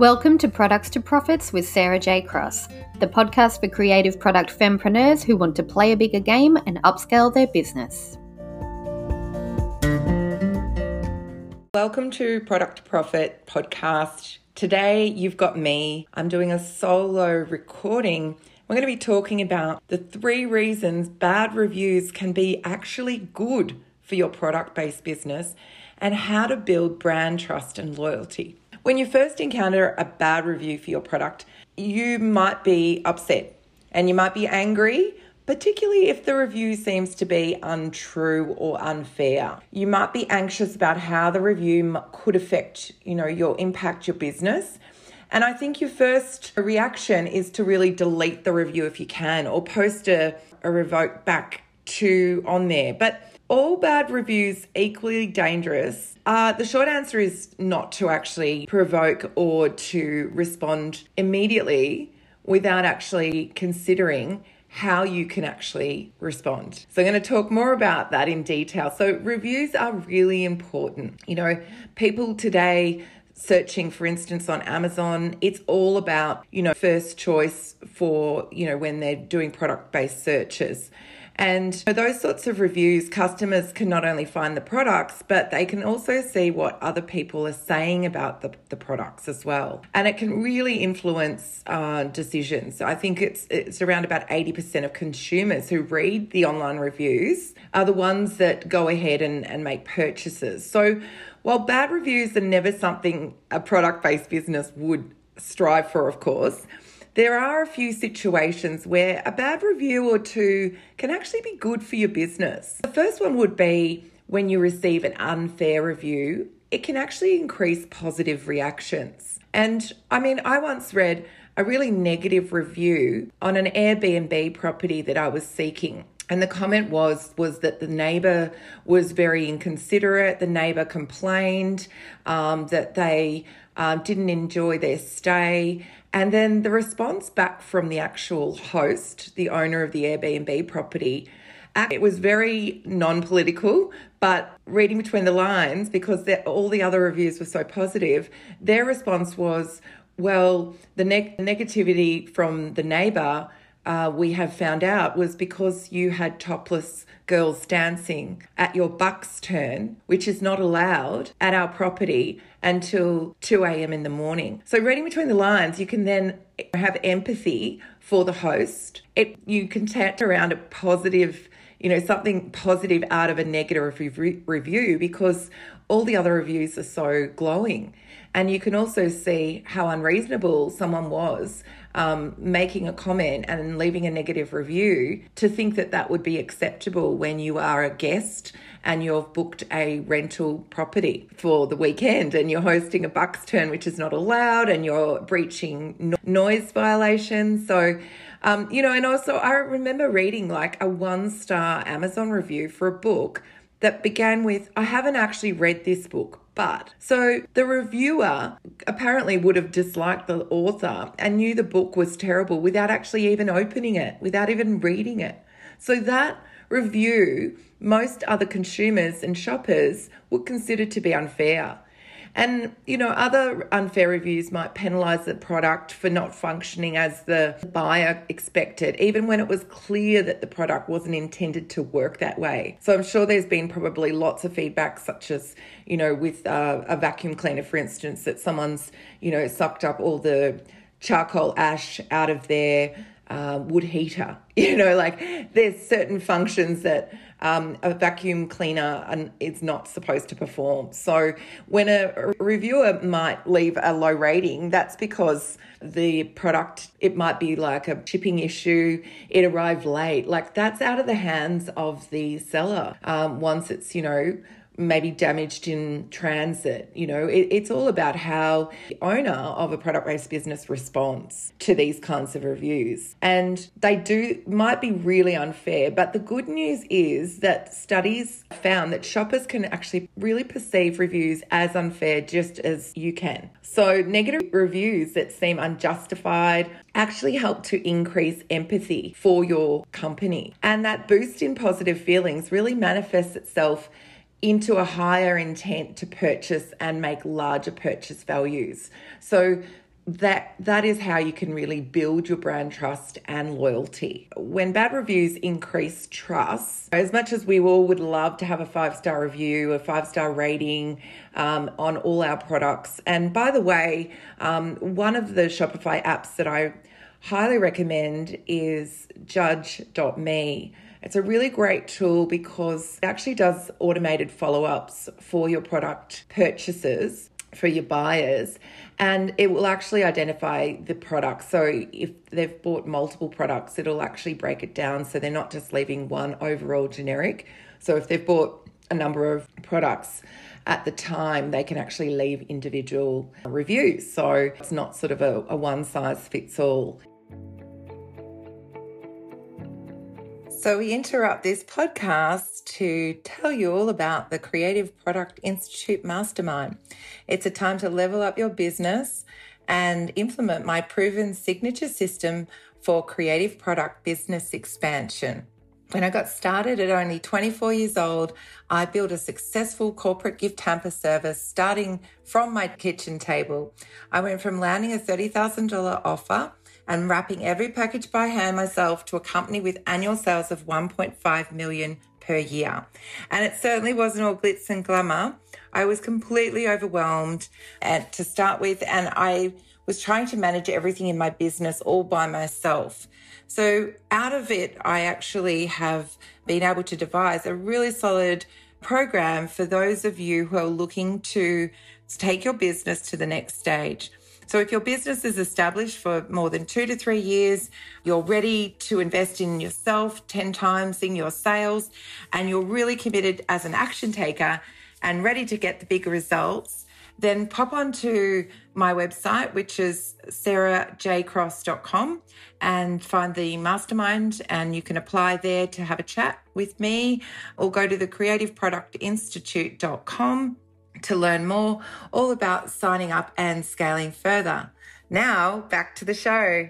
Welcome to Products to Profits with Sarah J. Cross, the podcast for creative product fempreneurs who want to play a bigger game and upscale their business. Welcome to Product to Profit podcast. Today you've got me. I'm doing a solo recording. We're going to be talking about the three reasons bad reviews can be actually good for your product based business and how to build brand trust and loyalty. When you first encounter a bad review for your product, you might be upset and you might be angry, particularly if the review seems to be untrue or unfair. You might be anxious about how the review could affect, you know, your impact your business. And I think your first reaction is to really delete the review if you can or post a, a revoke back to on there. But all bad reviews equally dangerous? Uh, the short answer is not to actually provoke or to respond immediately without actually considering how you can actually respond. So, I'm going to talk more about that in detail. So, reviews are really important. You know, people today searching for instance on Amazon it's all about you know first choice for you know when they're doing product based searches and for those sorts of reviews, customers can not only find the products, but they can also see what other people are saying about the, the products as well. And it can really influence uh, decisions. I think it's, it's around about 80% of consumers who read the online reviews are the ones that go ahead and, and make purchases. So while bad reviews are never something a product based business would strive for, of course, there are a few situations where a bad review or two can actually be good for your business. The first one would be when you receive an unfair review, it can actually increase positive reactions. And I mean, I once read a really negative review on an Airbnb property that I was seeking. And the comment was was that the neighbor was very inconsiderate. The neighbor complained um, that they um, didn't enjoy their stay, and then the response back from the actual host, the owner of the Airbnb property, it was very non political, but reading between the lines, because all the other reviews were so positive, their response was, well, the neg- negativity from the neighbor uh, we have found out was because you had topless girls dancing at your bucks turn, which is not allowed at our property until 2 a.m. in the morning. So, reading between the lines, you can then have empathy for the host. It you can turn around a positive, you know, something positive out of a negative review because all the other reviews are so glowing. And you can also see how unreasonable someone was um, making a comment and leaving a negative review to think that that would be acceptable when you are a guest and you've booked a rental property for the weekend and you're hosting a bucks turn which is not allowed and you're breaching no- noise violations. So um, you know and also i remember reading like a one star amazon review for a book that began with i haven't actually read this book but so the reviewer apparently would have disliked the author and knew the book was terrible without actually even opening it, without even reading it. So that review, most other consumers and shoppers would consider to be unfair. And, you know, other unfair reviews might penalise the product for not functioning as the buyer expected, even when it was clear that the product wasn't intended to work that way. So I'm sure there's been probably lots of feedback, such as, you know, with uh, a vacuum cleaner, for instance, that someone's, you know, sucked up all the charcoal ash out of their uh, wood heater. You know, like there's certain functions that um, a vacuum cleaner is not supposed to perform. So when a reviewer might leave a low rating, that's because the product, it might be like a shipping issue, it arrived late. Like that's out of the hands of the seller um, once it's, you know, maybe damaged in transit. You know, it, it's all about how the owner of a product based business responds to these kinds of reviews. And they do, might be really unfair, but the good news is that studies found that shoppers can actually really perceive reviews as unfair just as you can. So, negative reviews that seem unjustified actually help to increase empathy for your company. And that boost in positive feelings really manifests itself into a higher intent to purchase and make larger purchase values. So that that is how you can really build your brand trust and loyalty. When bad reviews increase trust, as much as we all would love to have a five star review, a five star rating um, on all our products. And by the way, um, one of the Shopify apps that I highly recommend is Judge.me. It's a really great tool because it actually does automated follow ups for your product purchases for your buyers and it will actually identify the product. So if they've bought multiple products, it'll actually break it down so they're not just leaving one overall generic. So if they've bought a number of products at the time, they can actually leave individual reviews. So it's not sort of a, a one size fits all. So, we interrupt this podcast to tell you all about the Creative Product Institute Mastermind. It's a time to level up your business and implement my proven signature system for creative product business expansion. When I got started at only 24 years old, I built a successful corporate gift hamper service starting from my kitchen table. I went from landing a $30,000 offer and wrapping every package by hand myself to a company with annual sales of 1.5 million per year. And it certainly wasn't all glitz and glamour. I was completely overwhelmed at, to start with, and I was trying to manage everything in my business all by myself. So out of it, I actually have been able to devise a really solid program for those of you who are looking to take your business to the next stage. So if your business is established for more than two to three years, you're ready to invest in yourself 10 times in your sales, and you're really committed as an action taker and ready to get the bigger results, then pop onto my website, which is sarahjcross.com, and find the mastermind. And you can apply there to have a chat with me, or go to the creativeproductinstitute.com to learn more all about signing up and scaling further. Now, back to the show.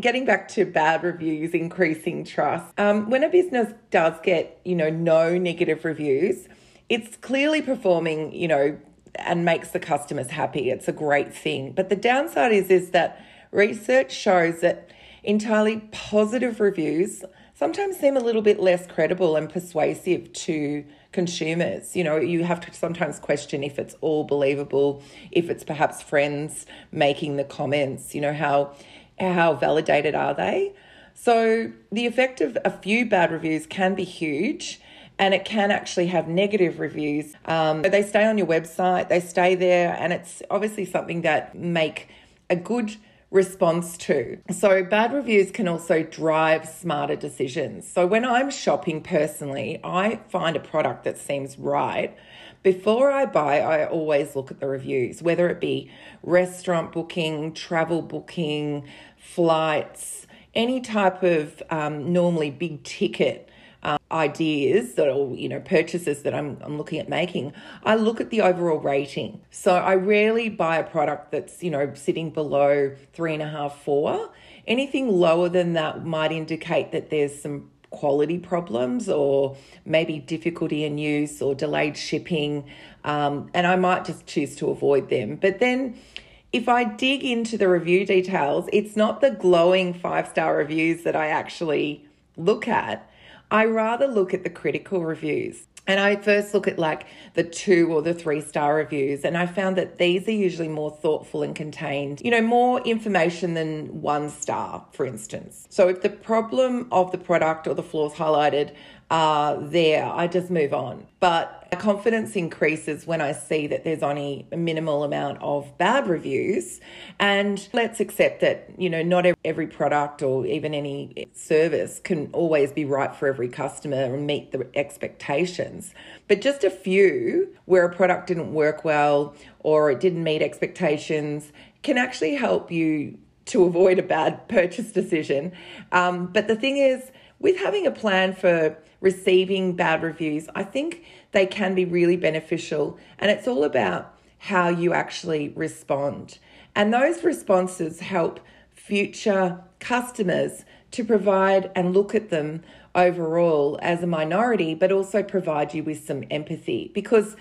Getting back to bad reviews, increasing trust. Um, when a business does get, you know, no negative reviews, it's clearly performing, you know, and makes the customers happy. It's a great thing. But the downside is, is that research shows that entirely positive reviews sometimes seem a little bit less credible and persuasive to consumers. You know, you have to sometimes question if it's all believable, if it's perhaps friends making the comments, you know, how how validated are they? So the effect of a few bad reviews can be huge and it can actually have negative reviews. Um, they stay on your website, they stay there, and it's obviously something that make a good response to. So, bad reviews can also drive smarter decisions. So, when I'm shopping personally, I find a product that seems right. Before I buy, I always look at the reviews, whether it be restaurant booking, travel booking, flights, any type of um, normally big ticket uh, ideas that or you know purchases that I'm, I'm looking at making i look at the overall rating. So i rarely buy a product that's you know sitting below three and a half four. Anything lower than that might indicate that there's some quality problems or maybe difficulty in use or delayed shipping um, and i might just choose to avoid them. But then if I dig into the review details, it's not the glowing five star reviews that I actually look at. I rather look at the critical reviews. And I first look at like the two or the three star reviews, and I found that these are usually more thoughtful and contained, you know, more information than one star, for instance. So if the problem of the product or the flaws highlighted are there, I just move on. But confidence increases when I see that there's only a minimal amount of bad reviews. And let's accept that, you know, not every product or even any service can always be right for every customer and meet the expectations. But just a few where a product didn't work well or it didn't meet expectations can actually help you to avoid a bad purchase decision. Um, but the thing is, with having a plan for receiving bad reviews, I think they can be really beneficial. And it's all about how you actually respond. And those responses help future customers to provide and look at them overall as a minority, but also provide you with some empathy. Because,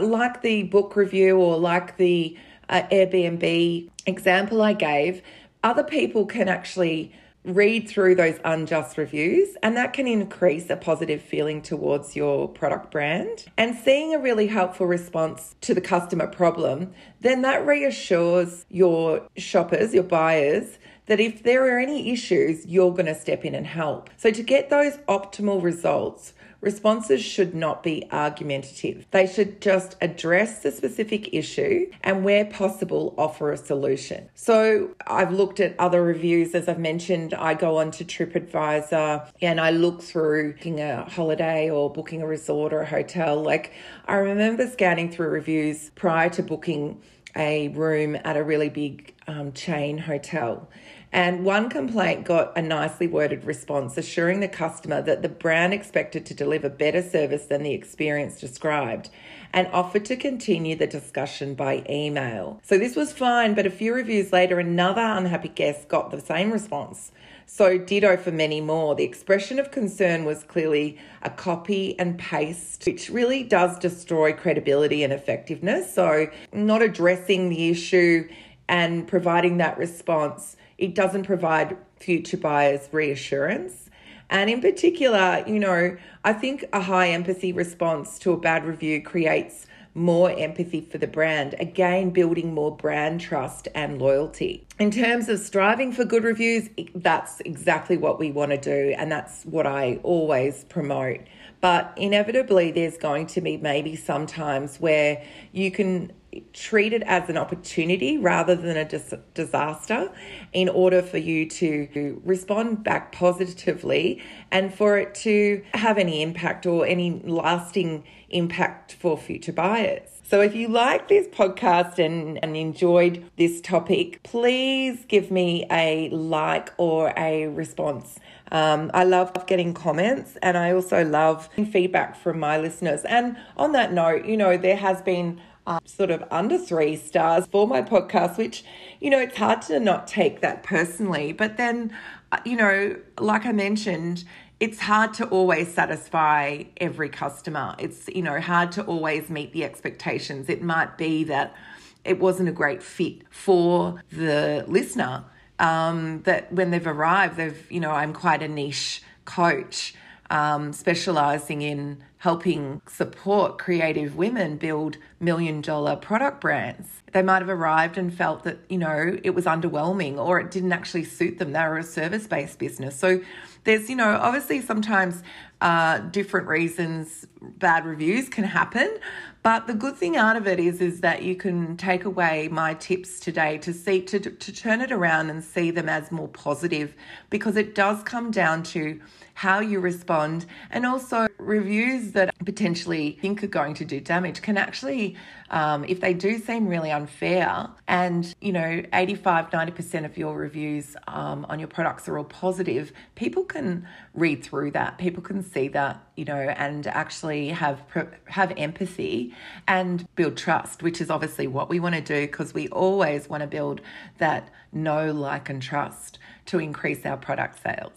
like the book review or like the uh, Airbnb example I gave, other people can actually read through those unjust reviews, and that can increase a positive feeling towards your product brand. And seeing a really helpful response to the customer problem, then that reassures your shoppers, your buyers, that if there are any issues, you're going to step in and help. So, to get those optimal results, Responses should not be argumentative. They should just address the specific issue and, where possible, offer a solution. So, I've looked at other reviews, as I've mentioned. I go on to TripAdvisor and I look through booking a holiday or booking a resort or a hotel. Like, I remember scanning through reviews prior to booking a room at a really big um, chain hotel. And one complaint got a nicely worded response assuring the customer that the brand expected to deliver better service than the experience described and offered to continue the discussion by email. So this was fine, but a few reviews later, another unhappy guest got the same response. So, ditto for many more. The expression of concern was clearly a copy and paste, which really does destroy credibility and effectiveness. So, not addressing the issue and providing that response it doesn't provide future buyers reassurance. And in particular, you know, I think a high empathy response to a bad review creates more empathy for the brand, again, building more brand trust and loyalty. In terms of striving for good reviews, that's exactly what we want to do, and that's what I always promote. But inevitably, there's going to be maybe some times where you can treat it as an opportunity rather than a dis- disaster in order for you to respond back positively and for it to have any impact or any lasting impact for future buyers. So if you like this podcast and, and enjoyed this topic, please give me a like or a response. Um, I love getting comments and I also love feedback from my listeners. And on that note, you know, there has been um, sort of under three stars for my podcast, which, you know, it's hard to not take that personally. But then, uh, you know, like I mentioned, it's hard to always satisfy every customer. It's, you know, hard to always meet the expectations. It might be that it wasn't a great fit for the listener. Um, that when they've arrived, they've, you know, I'm quite a niche coach um, specializing in helping support creative women build million dollar product brands. They might have arrived and felt that, you know, it was underwhelming or it didn't actually suit them. They were a service based business. So there's, you know, obviously sometimes uh, different reasons bad reviews can happen. But the good thing out of it is, is that you can take away my tips today to see to, to turn it around and see them as more positive because it does come down to how you respond and also reviews that potentially think are going to do damage can actually um, if they do seem really unfair. And you know 85 90% of your reviews um, on your products are all positive people can read through that. People can see that you know and actually have have empathy and build trust which is obviously what we want to do because we always want to build that know like and trust to increase our product sales.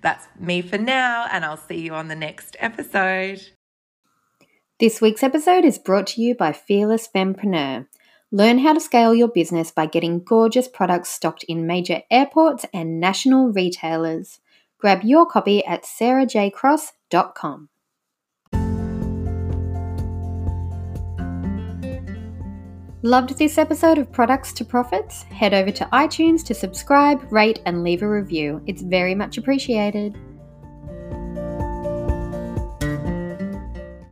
That's me for now and I'll see you on the next episode this week's episode is brought to you by Fearless Fempreneur. Learn how to scale your business by getting gorgeous products stocked in major airports and national retailers. Grab your copy at sarahjcross.com. Loved this episode of Products to Profits? Head over to iTunes to subscribe, rate, and leave a review. It's very much appreciated.